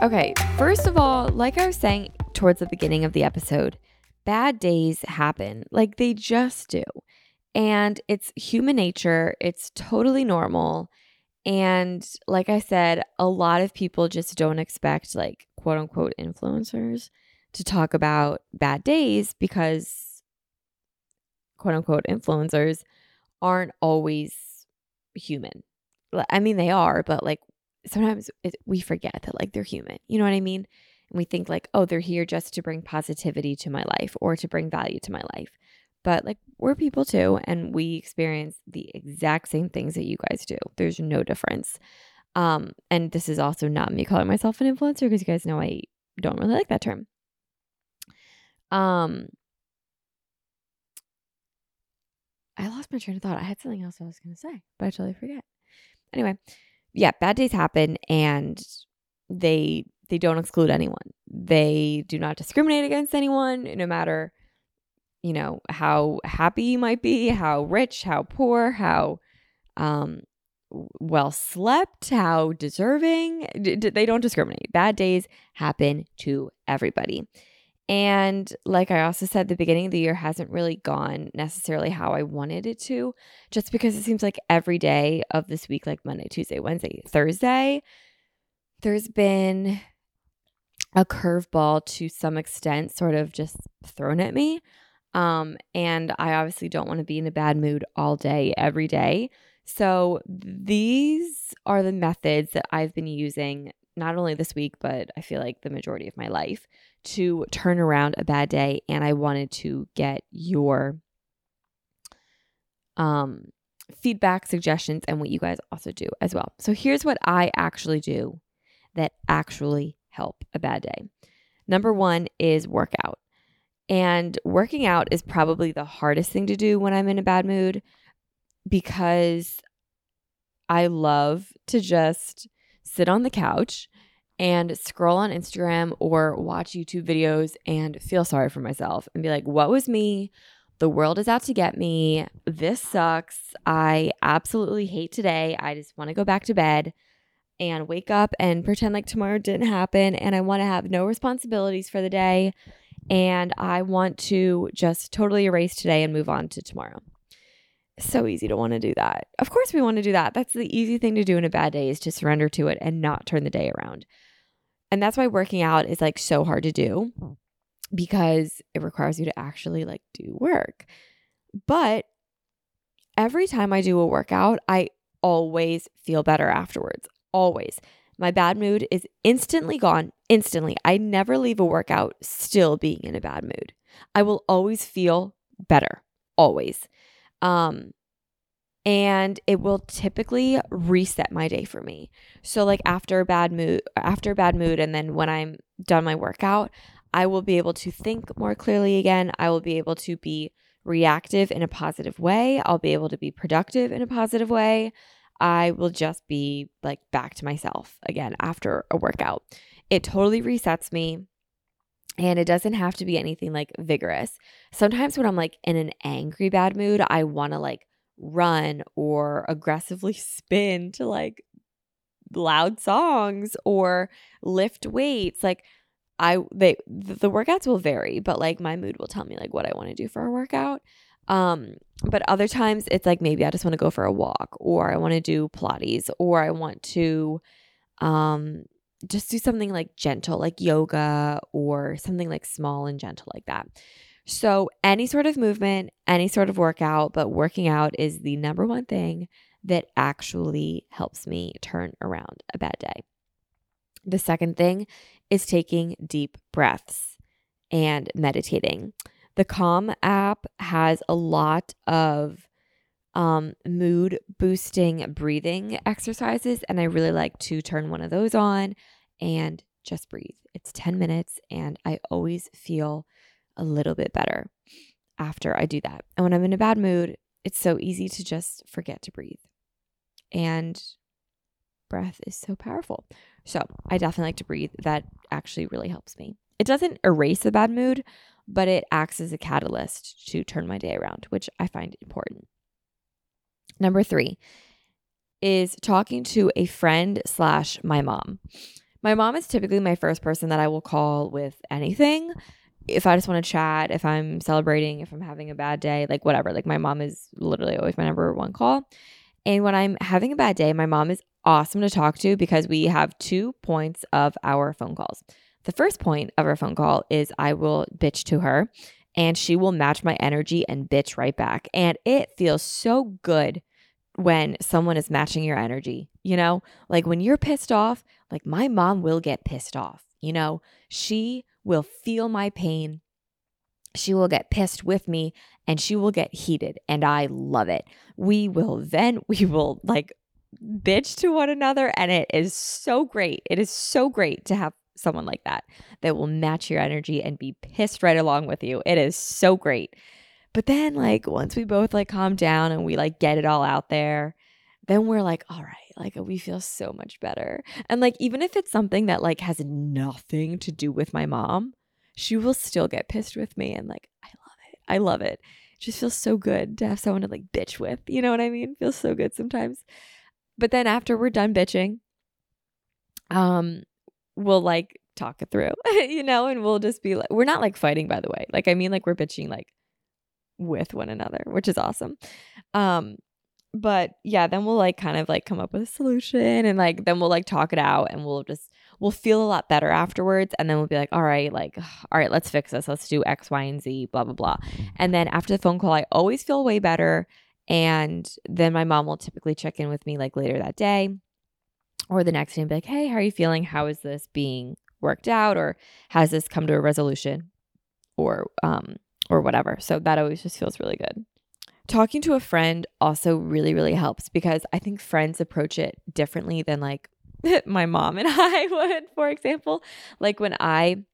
Okay, first of all, like I was saying towards the beginning of the episode, bad days happen. Like they just do. And it's human nature, it's totally normal. And like I said, a lot of people just don't expect, like, quote unquote, influencers to talk about bad days because, quote unquote, influencers aren't always human. I mean, they are, but like sometimes it, we forget that like they're human. You know what I mean? And we think like, oh, they're here just to bring positivity to my life or to bring value to my life. But like we're people too, and we experience the exact same things that you guys do. There's no difference. Um, and this is also not me calling myself an influencer because you guys know I don't really like that term. Um, I lost my train of thought. I had something else I was going to say, but I totally forget. Anyway, yeah, bad days happen, and they they don't exclude anyone. They do not discriminate against anyone, no matter you know how happy you might be, how rich, how poor, how um, well slept, how deserving. They don't discriminate. Bad days happen to everybody. And like I also said, the beginning of the year hasn't really gone necessarily how I wanted it to, just because it seems like every day of this week, like Monday, Tuesday, Wednesday, Thursday, there's been a curveball to some extent, sort of just thrown at me. Um, and I obviously don't want to be in a bad mood all day, every day. So these are the methods that I've been using not only this week, but I feel like the majority of my life to turn around a bad day. And I wanted to get your um, feedback, suggestions, and what you guys also do as well. So here's what I actually do that actually help a bad day. Number one is workout. And working out is probably the hardest thing to do when I'm in a bad mood because I love to just sit on the couch and scroll on Instagram or watch YouTube videos and feel sorry for myself and be like, what was me? The world is out to get me. This sucks. I absolutely hate today. I just want to go back to bed and wake up and pretend like tomorrow didn't happen. And I want to have no responsibilities for the day. And I want to just totally erase today and move on to tomorrow so easy to want to do that. Of course, we want to do that. That's the easy thing to do in a bad day is to surrender to it and not turn the day around. And that's why working out is like so hard to do because it requires you to actually like do work. But every time I do a workout, I always feel better afterwards. Always. My bad mood is instantly gone. Instantly. I never leave a workout still being in a bad mood. I will always feel better. Always. Um, and it will typically reset my day for me. So like after a bad mood, after a bad mood and then when I'm done my workout, I will be able to think more clearly again. I will be able to be reactive in a positive way. I'll be able to be productive in a positive way. I will just be like back to myself again after a workout. It totally resets me. And it doesn't have to be anything like vigorous. Sometimes when I'm like in an angry bad mood, I want to like run or aggressively spin to like loud songs or lift weights. Like I they the workouts will vary, but like my mood will tell me like what I want to do for a workout. Um, but other times it's like maybe I just want to go for a walk or I want to do Pilates or I want to um just do something like gentle, like yoga or something like small and gentle like that. So, any sort of movement, any sort of workout, but working out is the number one thing that actually helps me turn around a bad day. The second thing is taking deep breaths and meditating. The Calm app has a lot of um, mood boosting breathing exercises. And I really like to turn one of those on and just breathe. It's 10 minutes, and I always feel a little bit better after I do that. And when I'm in a bad mood, it's so easy to just forget to breathe. And breath is so powerful. So I definitely like to breathe. That actually really helps me. It doesn't erase a bad mood, but it acts as a catalyst to turn my day around, which I find important. Number three is talking to a friend slash my mom. My mom is typically my first person that I will call with anything. If I just want to chat, if I'm celebrating, if I'm having a bad day, like whatever. Like my mom is literally always my number one call. And when I'm having a bad day, my mom is awesome to talk to because we have two points of our phone calls. The first point of our phone call is I will bitch to her and she will match my energy and bitch right back. And it feels so good when someone is matching your energy, you know? Like when you're pissed off, like my mom will get pissed off. You know, she will feel my pain. She will get pissed with me and she will get heated. And I love it. We will then, we will like bitch to one another. And it is so great. It is so great to have someone like that that will match your energy and be pissed right along with you. It is so great. But then, like, once we both like calm down and we like get it all out there, then we're like, all right, like we feel so much better. And like, even if it's something that like has nothing to do with my mom, she will still get pissed with me. And like, I love it. I love it. It just feels so good to have someone to like bitch with. You know what I mean? Feels so good sometimes. But then after we're done bitching, um, we'll like talk it through, you know, and we'll just be like, we're not like fighting, by the way. Like, I mean, like we're bitching like with one another, which is awesome. Um, but yeah, then we'll like kind of like come up with a solution and like then we'll like talk it out and we'll just we'll feel a lot better afterwards and then we'll be like, all right, like all right, let's fix this. Let's do X, Y, and Z, blah blah blah. And then after the phone call, I always feel way better. And then my mom will typically check in with me like later that day or the next day and be like, hey, how are you feeling? How is this being worked out? Or has this come to a resolution? Or um or whatever. So that always just feels really good. Talking to a friend also really, really helps because I think friends approach it differently than like my mom and I would, for example. Like when I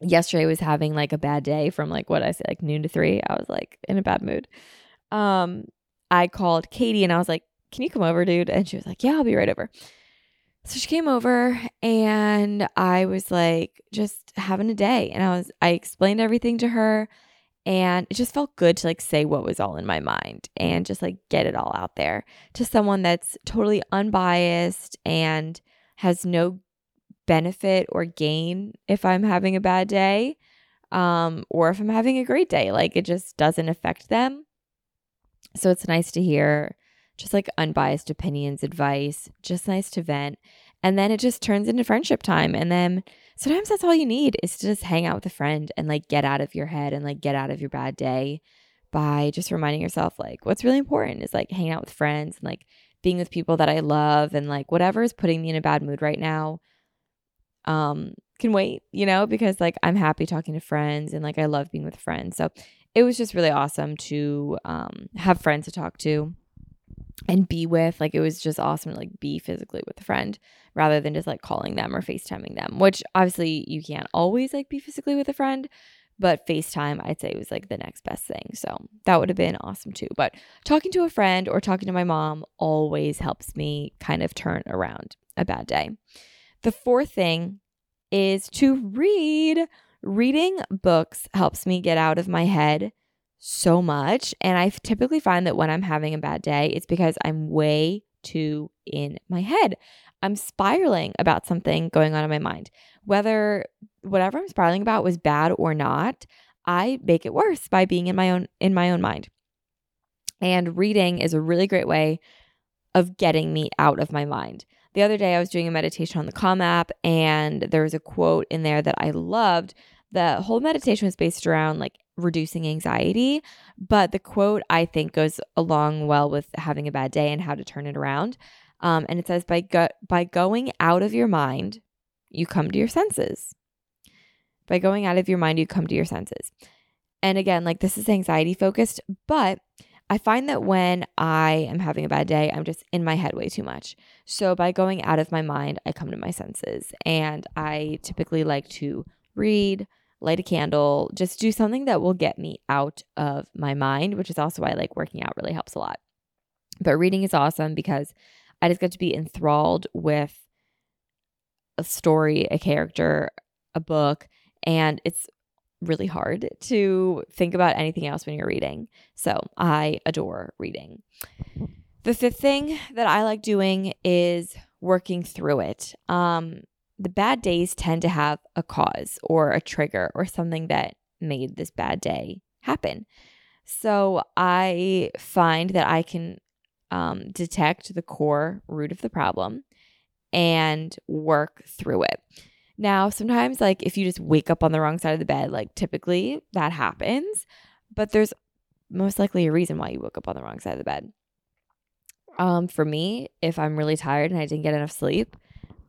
yesterday was having like a bad day from like what I say, like noon to three. I was like in a bad mood. Um, I called Katie and I was like, Can you come over, dude? And she was like, Yeah, I'll be right over. So she came over and I was like just having a day and I was I explained everything to her and it just felt good to like say what was all in my mind and just like get it all out there to someone that's totally unbiased and has no benefit or gain if I'm having a bad day um, or if I'm having a great day. Like it just doesn't affect them. So it's nice to hear just like unbiased opinions, advice, just nice to vent. And then it just turns into friendship time. And then sometimes that's all you need is to just hang out with a friend and like get out of your head and like get out of your bad day by just reminding yourself like what's really important is like hanging out with friends and like being with people that I love and like whatever is putting me in a bad mood right now um can wait, you know, because like I'm happy talking to friends and like I love being with friends. So it was just really awesome to um have friends to talk to and be with. Like it was just awesome to like be physically with a friend rather than just like calling them or FaceTiming them, which obviously you can't always like be physically with a friend, but FaceTime I'd say was like the next best thing. So that would have been awesome too. But talking to a friend or talking to my mom always helps me kind of turn around a bad day. The fourth thing is to read. Reading books helps me get out of my head so much. And I typically find that when I'm having a bad day, it's because I'm way too in my head. I'm spiraling about something going on in my mind. Whether whatever I'm spiraling about was bad or not, I make it worse by being in my own in my own mind. And reading is a really great way of getting me out of my mind. The other day I was doing a meditation on the Calm app and there was a quote in there that I loved. The whole meditation was based around like reducing anxiety. But the quote I think goes along well with having a bad day and how to turn it around. Um, and it says, by, go- by going out of your mind, you come to your senses. By going out of your mind, you come to your senses. And again, like this is anxiety focused, but I find that when I am having a bad day, I'm just in my head way too much. So by going out of my mind, I come to my senses. And I typically like to read, light a candle, just do something that will get me out of my mind, which is also why I like working out really helps a lot. But reading is awesome because I just get to be enthralled with a story, a character, a book, and it's really hard to think about anything else when you're reading. So I adore reading. The fifth thing that I like doing is working through it. Um, the bad days tend to have a cause or a trigger or something that made this bad day happen. So I find that I can um, detect the core root of the problem and work through it. Now, sometimes, like if you just wake up on the wrong side of the bed, like typically that happens, but there's most likely a reason why you woke up on the wrong side of the bed. Um, for me, if I'm really tired and I didn't get enough sleep,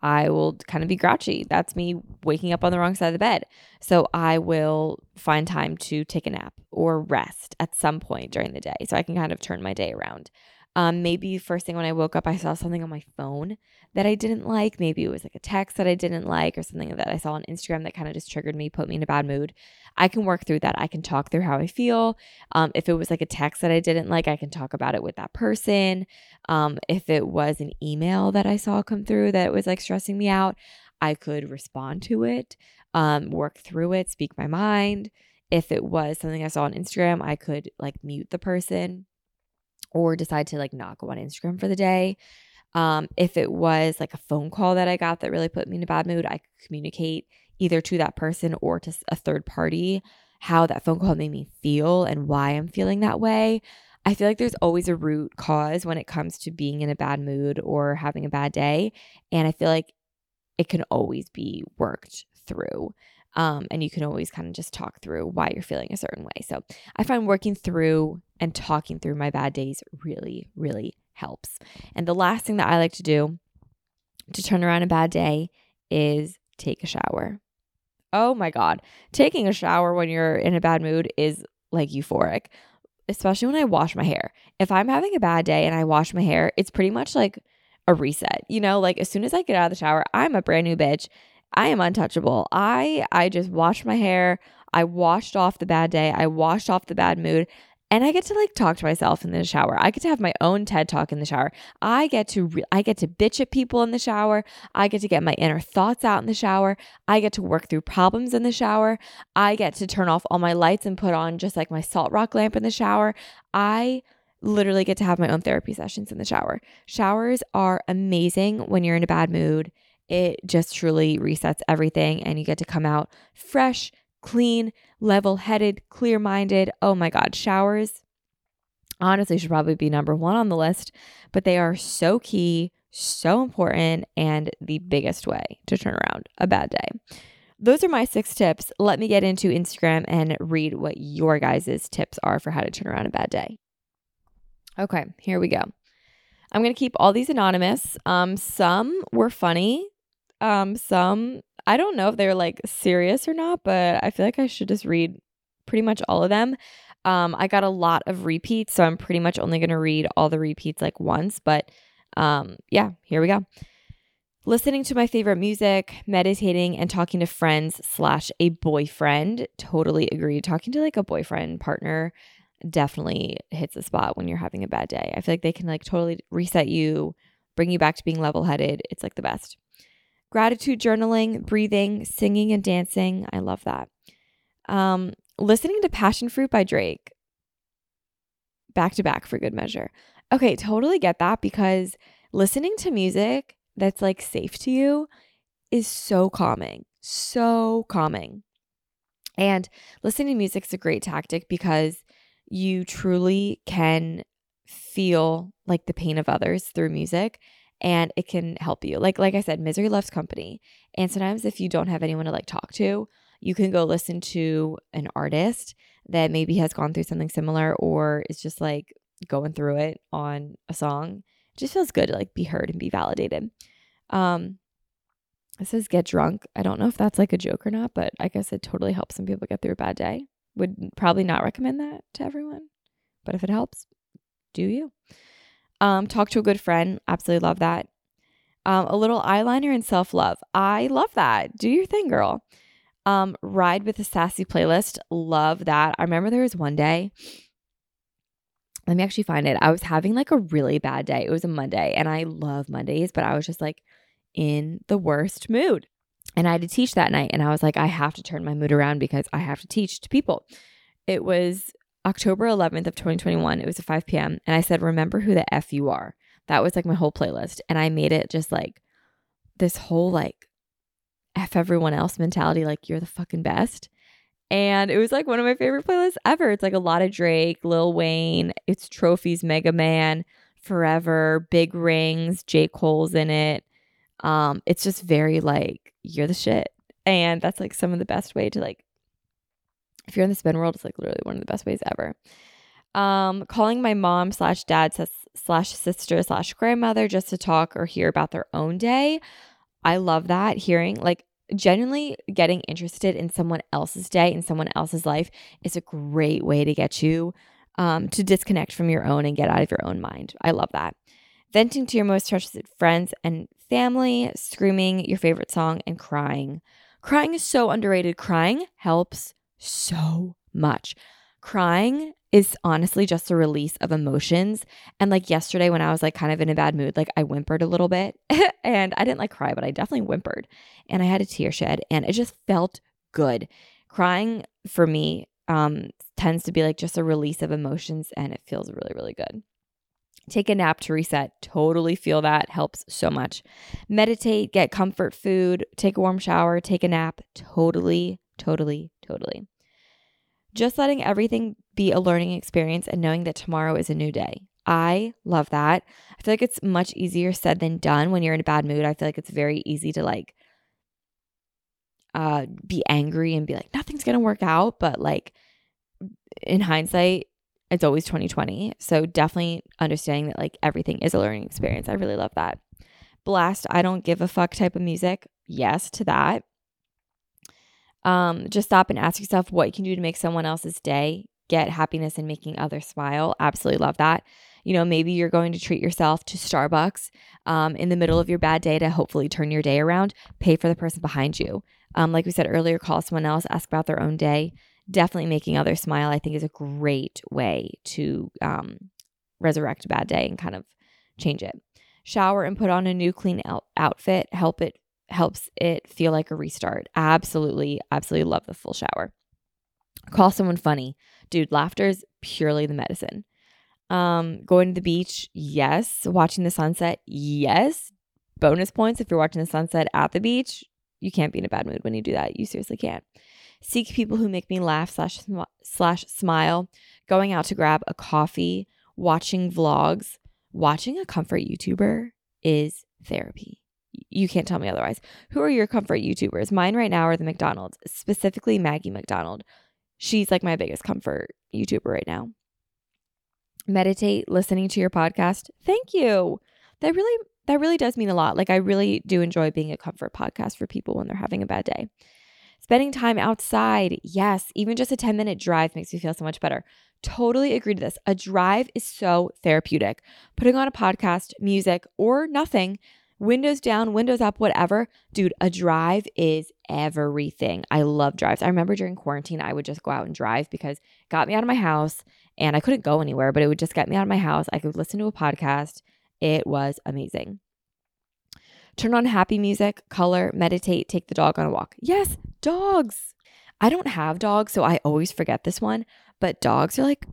I will kind of be grouchy. That's me waking up on the wrong side of the bed. So I will find time to take a nap or rest at some point during the day so I can kind of turn my day around. Um, maybe first thing when I woke up, I saw something on my phone that I didn't like. Maybe it was like a text that I didn't like or something that I saw on Instagram that kind of just triggered me, put me in a bad mood. I can work through that. I can talk through how I feel. Um, if it was like a text that I didn't like, I can talk about it with that person. Um, if it was an email that I saw come through that was like stressing me out, I could respond to it, um, work through it, speak my mind. If it was something I saw on Instagram, I could like mute the person or decide to like not go on Instagram for the day. Um, if it was like a phone call that I got that really put me in a bad mood, I could communicate either to that person or to a third party how that phone call made me feel and why I'm feeling that way. I feel like there's always a root cause when it comes to being in a bad mood or having a bad day. And I feel like it can always be worked through. Um, and you can always kind of just talk through why you're feeling a certain way. So I find working through and talking through my bad days really, really helps. And the last thing that I like to do to turn around a bad day is take a shower. Oh my God. Taking a shower when you're in a bad mood is like euphoric, especially when I wash my hair. If I'm having a bad day and I wash my hair, it's pretty much like a reset. You know, like as soon as I get out of the shower, I'm a brand new bitch I am untouchable. I I just washed my hair. I washed off the bad day. I washed off the bad mood. And I get to like talk to myself in the shower. I get to have my own TED talk in the shower. I get to re- I get to bitch at people in the shower. I get to get my inner thoughts out in the shower. I get to work through problems in the shower. I get to turn off all my lights and put on just like my salt rock lamp in the shower. I literally get to have my own therapy sessions in the shower. Showers are amazing when you're in a bad mood it just truly resets everything and you get to come out fresh, clean, level headed, clear minded. Oh my God, showers honestly should probably be number one on the list, but they are so key, so important, and the biggest way to turn around a bad day. Those are my six tips. Let me get into Instagram and read what your guys' tips are for how to turn around a bad day. Okay, here we go. I'm going to keep all these anonymous. Um, some were funny, um, some I don't know if they're like serious or not, but I feel like I should just read pretty much all of them. Um, I got a lot of repeats, so I'm pretty much only going to read all the repeats like once. But um, yeah, here we go. Listening to my favorite music, meditating, and talking to friends slash a boyfriend. Totally agree. Talking to like a boyfriend partner definitely hits a spot when you're having a bad day. I feel like they can like totally reset you, bring you back to being level headed. It's like the best. Gratitude journaling, breathing, singing, and dancing. I love that. Um, listening to Passion Fruit by Drake back to back for good measure. Okay, totally get that because listening to music that's like safe to you is so calming, so calming. And listening to music is a great tactic because you truly can feel like the pain of others through music and it can help you. Like like I said, misery loves company. And sometimes if you don't have anyone to like talk to, you can go listen to an artist that maybe has gone through something similar or is just like going through it on a song. It just feels good to like be heard and be validated. Um it says get drunk. I don't know if that's like a joke or not, but I guess it totally helps some people get through a bad day. Would probably not recommend that to everyone, but if it helps, do you? Um, talk to a good friend. Absolutely love that. Um, a little eyeliner and self love. I love that. Do your thing, girl. Um, ride with a sassy playlist. Love that. I remember there was one day. Let me actually find it. I was having like a really bad day. It was a Monday, and I love Mondays, but I was just like in the worst mood. And I had to teach that night. And I was like, I have to turn my mood around because I have to teach to people. It was October 11th of 2021. It was at 5 p.m. And I said, remember who the F you are. That was like my whole playlist. And I made it just like this whole like F everyone else mentality, like you're the fucking best. And it was like one of my favorite playlists ever. It's like a lot of Drake, Lil Wayne, it's trophies, Mega Man, Forever, Big Rings, J. Cole's in it. Um, it's just very like, you're the shit. And that's like some of the best way to like if you're in the spin world, it's like literally one of the best ways ever. Um, calling my mom slash dad slash sister slash grandmother just to talk or hear about their own day. I love that hearing like genuinely getting interested in someone else's day and someone else's life is a great way to get you um, to disconnect from your own and get out of your own mind. I love that. Venting to your most trusted friends and family, screaming your favorite song, and crying. Crying is so underrated. Crying helps so much. Crying is honestly just a release of emotions. And like yesterday, when I was like kind of in a bad mood, like I whimpered a little bit and I didn't like cry, but I definitely whimpered and I had a tear shed and it just felt good. Crying for me um, tends to be like just a release of emotions and it feels really, really good. Take a nap to reset. Totally feel that. Helps so much. Meditate, get comfort food, take a warm shower, take a nap. Totally, totally, totally. Just letting everything be a learning experience and knowing that tomorrow is a new day. I love that. I feel like it's much easier said than done when you're in a bad mood. I feel like it's very easy to like uh be angry and be like nothing's going to work out, but like in hindsight, it's always 2020. So definitely understanding that like everything is a learning experience. I really love that. Blast, I don't give a fuck type of music. Yes to that. Um, just stop and ask yourself what you can do to make someone else's day get happiness in making others smile. Absolutely love that. You know, maybe you're going to treat yourself to Starbucks um, in the middle of your bad day to hopefully turn your day around. Pay for the person behind you. Um, like we said earlier, call someone else, ask about their own day. Definitely making others smile, I think, is a great way to um, resurrect a bad day and kind of change it. Shower and put on a new clean out- outfit. Help it helps it feel like a restart. Absolutely, absolutely love the full shower. Call someone funny. Dude, laughter is purely the medicine. Um, going to the beach, yes. Watching the sunset, yes. Bonus points if you're watching the sunset at the beach. You can't be in a bad mood when you do that. You seriously can't. Seek people who make me laugh slash slash smile. Going out to grab a coffee, watching vlogs, watching a comfort YouTuber is therapy. You can't tell me otherwise. Who are your comfort YouTubers? Mine right now are the McDonald's, specifically Maggie McDonald. She's like my biggest comfort YouTuber right now. Meditate, listening to your podcast. Thank you. That really that really does mean a lot. Like I really do enjoy being a comfort podcast for people when they're having a bad day. Spending time outside. Yes, even just a 10 minute drive makes me feel so much better. Totally agree to this. A drive is so therapeutic. Putting on a podcast, music, or nothing windows down, windows up, whatever. Dude, a drive is everything. I love drives. I remember during quarantine, I would just go out and drive because it got me out of my house and I couldn't go anywhere, but it would just get me out of my house. I could listen to a podcast. It was amazing. Turn on happy music, color, meditate, take the dog on a walk. Yes, dogs. I don't have dogs, so I always forget this one, but dogs are like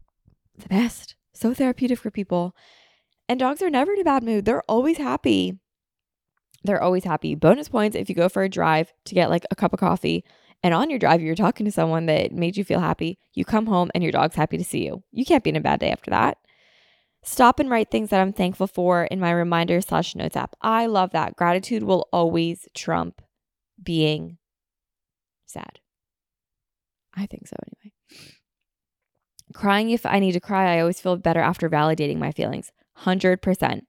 the best. So therapeutic for people. And dogs are never in a bad mood. They're always happy. They're always happy. Bonus points if you go for a drive to get like a cup of coffee and on your drive you're talking to someone that made you feel happy. You come home and your dog's happy to see you. You can't be in a bad day after that. Stop and write things that I'm thankful for in my reminder slash notes app. I love that. Gratitude will always trump being sad. I think so anyway. Crying if I need to cry, I always feel better after validating my feelings. 100%.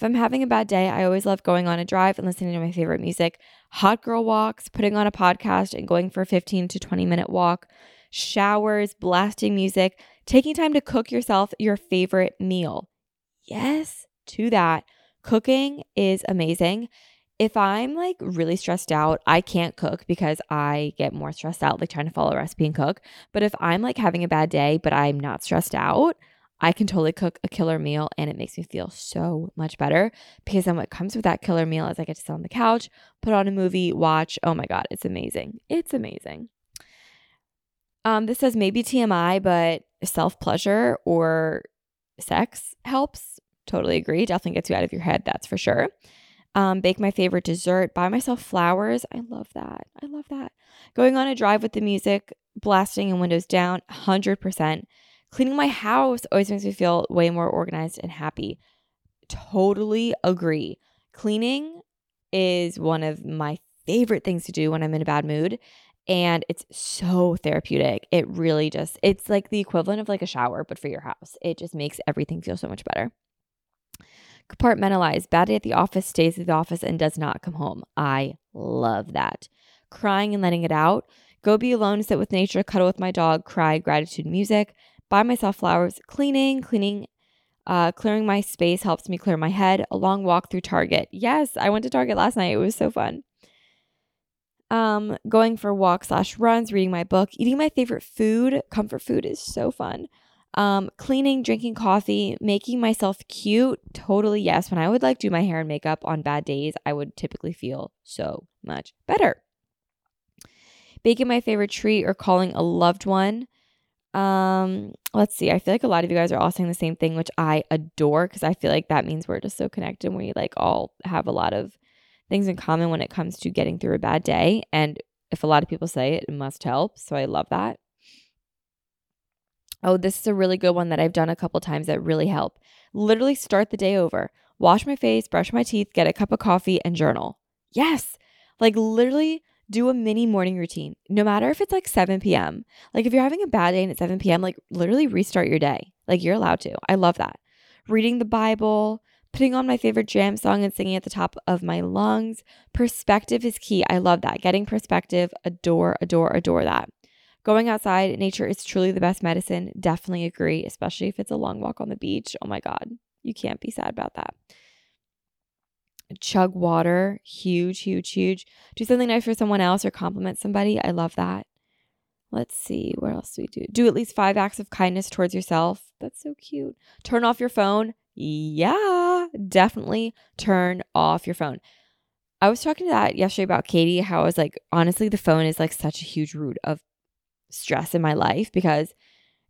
If I'm having a bad day, I always love going on a drive and listening to my favorite music, hot girl walks, putting on a podcast and going for a 15 to 20 minute walk, showers, blasting music, taking time to cook yourself your favorite meal. Yes, to that. Cooking is amazing. If I'm like really stressed out, I can't cook because I get more stressed out, like trying to follow a recipe and cook. But if I'm like having a bad day, but I'm not stressed out, I can totally cook a killer meal and it makes me feel so much better because then what comes with that killer meal is I get to sit on the couch, put on a movie, watch. Oh my God, it's amazing. It's amazing. Um, this says maybe TMI, but self pleasure or sex helps. Totally agree. Definitely gets you out of your head. That's for sure. Um, bake my favorite dessert, buy myself flowers. I love that. I love that. Going on a drive with the music, blasting and windows down, 100%. Cleaning my house always makes me feel way more organized and happy. Totally agree. Cleaning is one of my favorite things to do when I'm in a bad mood and it's so therapeutic. It really just it's like the equivalent of like a shower but for your house. It just makes everything feel so much better. Compartmentalize. Bad day at the office, stays at the office, and does not come home. I love that. Crying and letting it out. Go be alone, sit with nature, cuddle with my dog, cry, gratitude music, buy myself flowers, cleaning, cleaning, uh, clearing my space helps me clear my head. A long walk through Target. Yes, I went to Target last night. It was so fun. Um, going for walks slash runs, reading my book, eating my favorite food. Comfort food is so fun. Um, cleaning, drinking coffee, making myself cute. Totally yes. When I would like do my hair and makeup on bad days, I would typically feel so much better. Baking my favorite treat or calling a loved one. Um, let's see. I feel like a lot of you guys are all saying the same thing, which I adore because I feel like that means we're just so connected and we like all have a lot of things in common when it comes to getting through a bad day. And if a lot of people say it, it must help. So I love that. Oh, this is a really good one that I've done a couple times that really help. Literally start the day over. Wash my face, brush my teeth, get a cup of coffee, and journal. Yes. Like literally do a mini morning routine, no matter if it's like 7 p.m. Like if you're having a bad day and it's 7 p.m., like literally restart your day. Like you're allowed to. I love that. Reading the Bible, putting on my favorite jam song and singing at the top of my lungs. Perspective is key. I love that. Getting perspective, adore, adore, adore that. Going outside, nature is truly the best medicine. Definitely agree, especially if it's a long walk on the beach. Oh my God, you can't be sad about that chug water, huge, huge, huge. Do something nice for someone else or compliment somebody. I love that. Let's see, what else do we do? Do at least five acts of kindness towards yourself. That's so cute. Turn off your phone. Yeah, definitely turn off your phone. I was talking to that yesterday about Katie, how I was like, honestly, the phone is like such a huge root of stress in my life because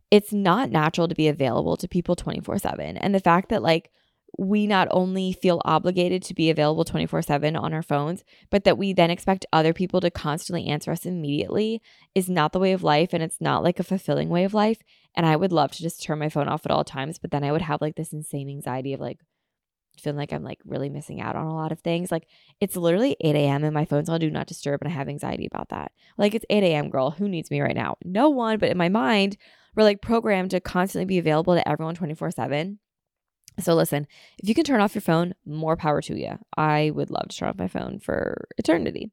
it's not natural to be available to people 24 7. And the fact that like we not only feel obligated to be available 24 7 on our phones, but that we then expect other people to constantly answer us immediately is not the way of life. And it's not like a fulfilling way of life. And I would love to just turn my phone off at all times, but then I would have like this insane anxiety of like, feeling like I'm like really missing out on a lot of things. Like it's literally 8 a.m. and my phone's on do not disturb and I have anxiety about that. Like it's 8 a.m. girl. Who needs me right now? No one. But in my mind, we're like programmed to constantly be available to everyone 24 7. So listen, if you can turn off your phone, more power to you. I would love to turn off my phone for eternity.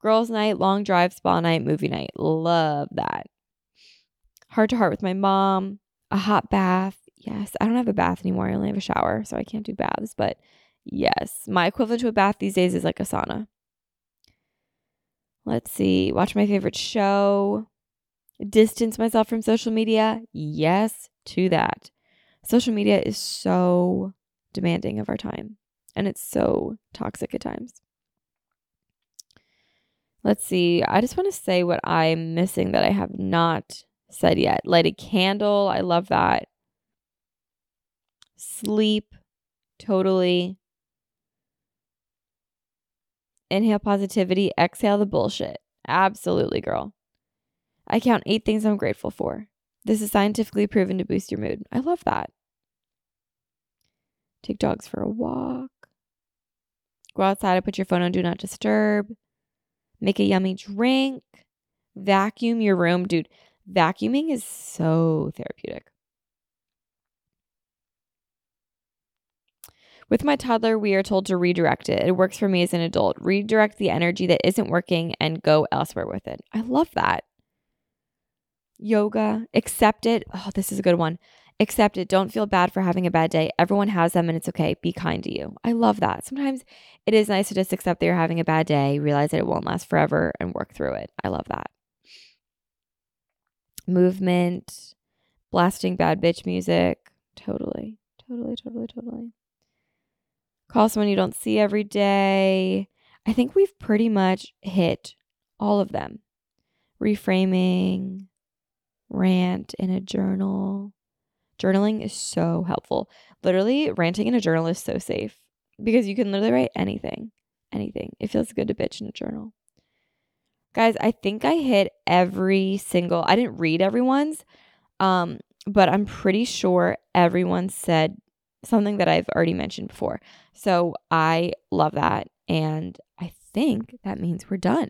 Girls' night, long drive, spa night, movie night. Love that. Heart to heart with my mom, a hot bath. Yes, I don't have a bath anymore. I only have a shower, so I can't do baths. But yes, my equivalent to a bath these days is like a sauna. Let's see. Watch my favorite show. Distance myself from social media. Yes, to that. Social media is so demanding of our time and it's so toxic at times. Let's see. I just want to say what I'm missing that I have not said yet. Light a candle. I love that. Sleep. Totally. Inhale positivity. Exhale the bullshit. Absolutely, girl. I count eight things I'm grateful for. This is scientifically proven to boost your mood. I love that. Take dogs for a walk. Go outside and put your phone on do not disturb. Make a yummy drink. Vacuum your room. Dude, vacuuming is so therapeutic. With my toddler, we are told to redirect it. It works for me as an adult. Redirect the energy that isn't working and go elsewhere with it. I love that yoga, accept it. Oh, this is a good one. Accept it. Don't feel bad for having a bad day. Everyone has them and it's okay. Be kind to you. I love that. Sometimes it is nice to just accept that you're having a bad day, realize that it won't last forever, and work through it. I love that. Movement, blasting bad bitch music. Totally, totally, totally, totally. Call someone you don't see every day. I think we've pretty much hit all of them. Reframing, rant in a journal. Journaling is so helpful. Literally, ranting in a journal is so safe because you can literally write anything, anything. It feels good to bitch in a journal. Guys, I think I hit every single, I didn't read everyone's, um, but I'm pretty sure everyone said something that I've already mentioned before. So I love that. And I think that means we're done.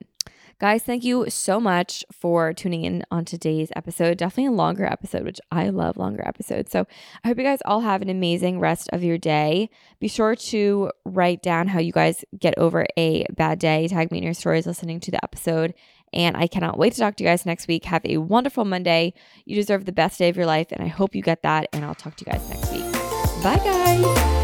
Guys, thank you so much for tuning in on today's episode. Definitely a longer episode, which I love longer episodes. So I hope you guys all have an amazing rest of your day. Be sure to write down how you guys get over a bad day. Tag me in your stories listening to the episode. And I cannot wait to talk to you guys next week. Have a wonderful Monday. You deserve the best day of your life. And I hope you get that. And I'll talk to you guys next week. Bye, guys.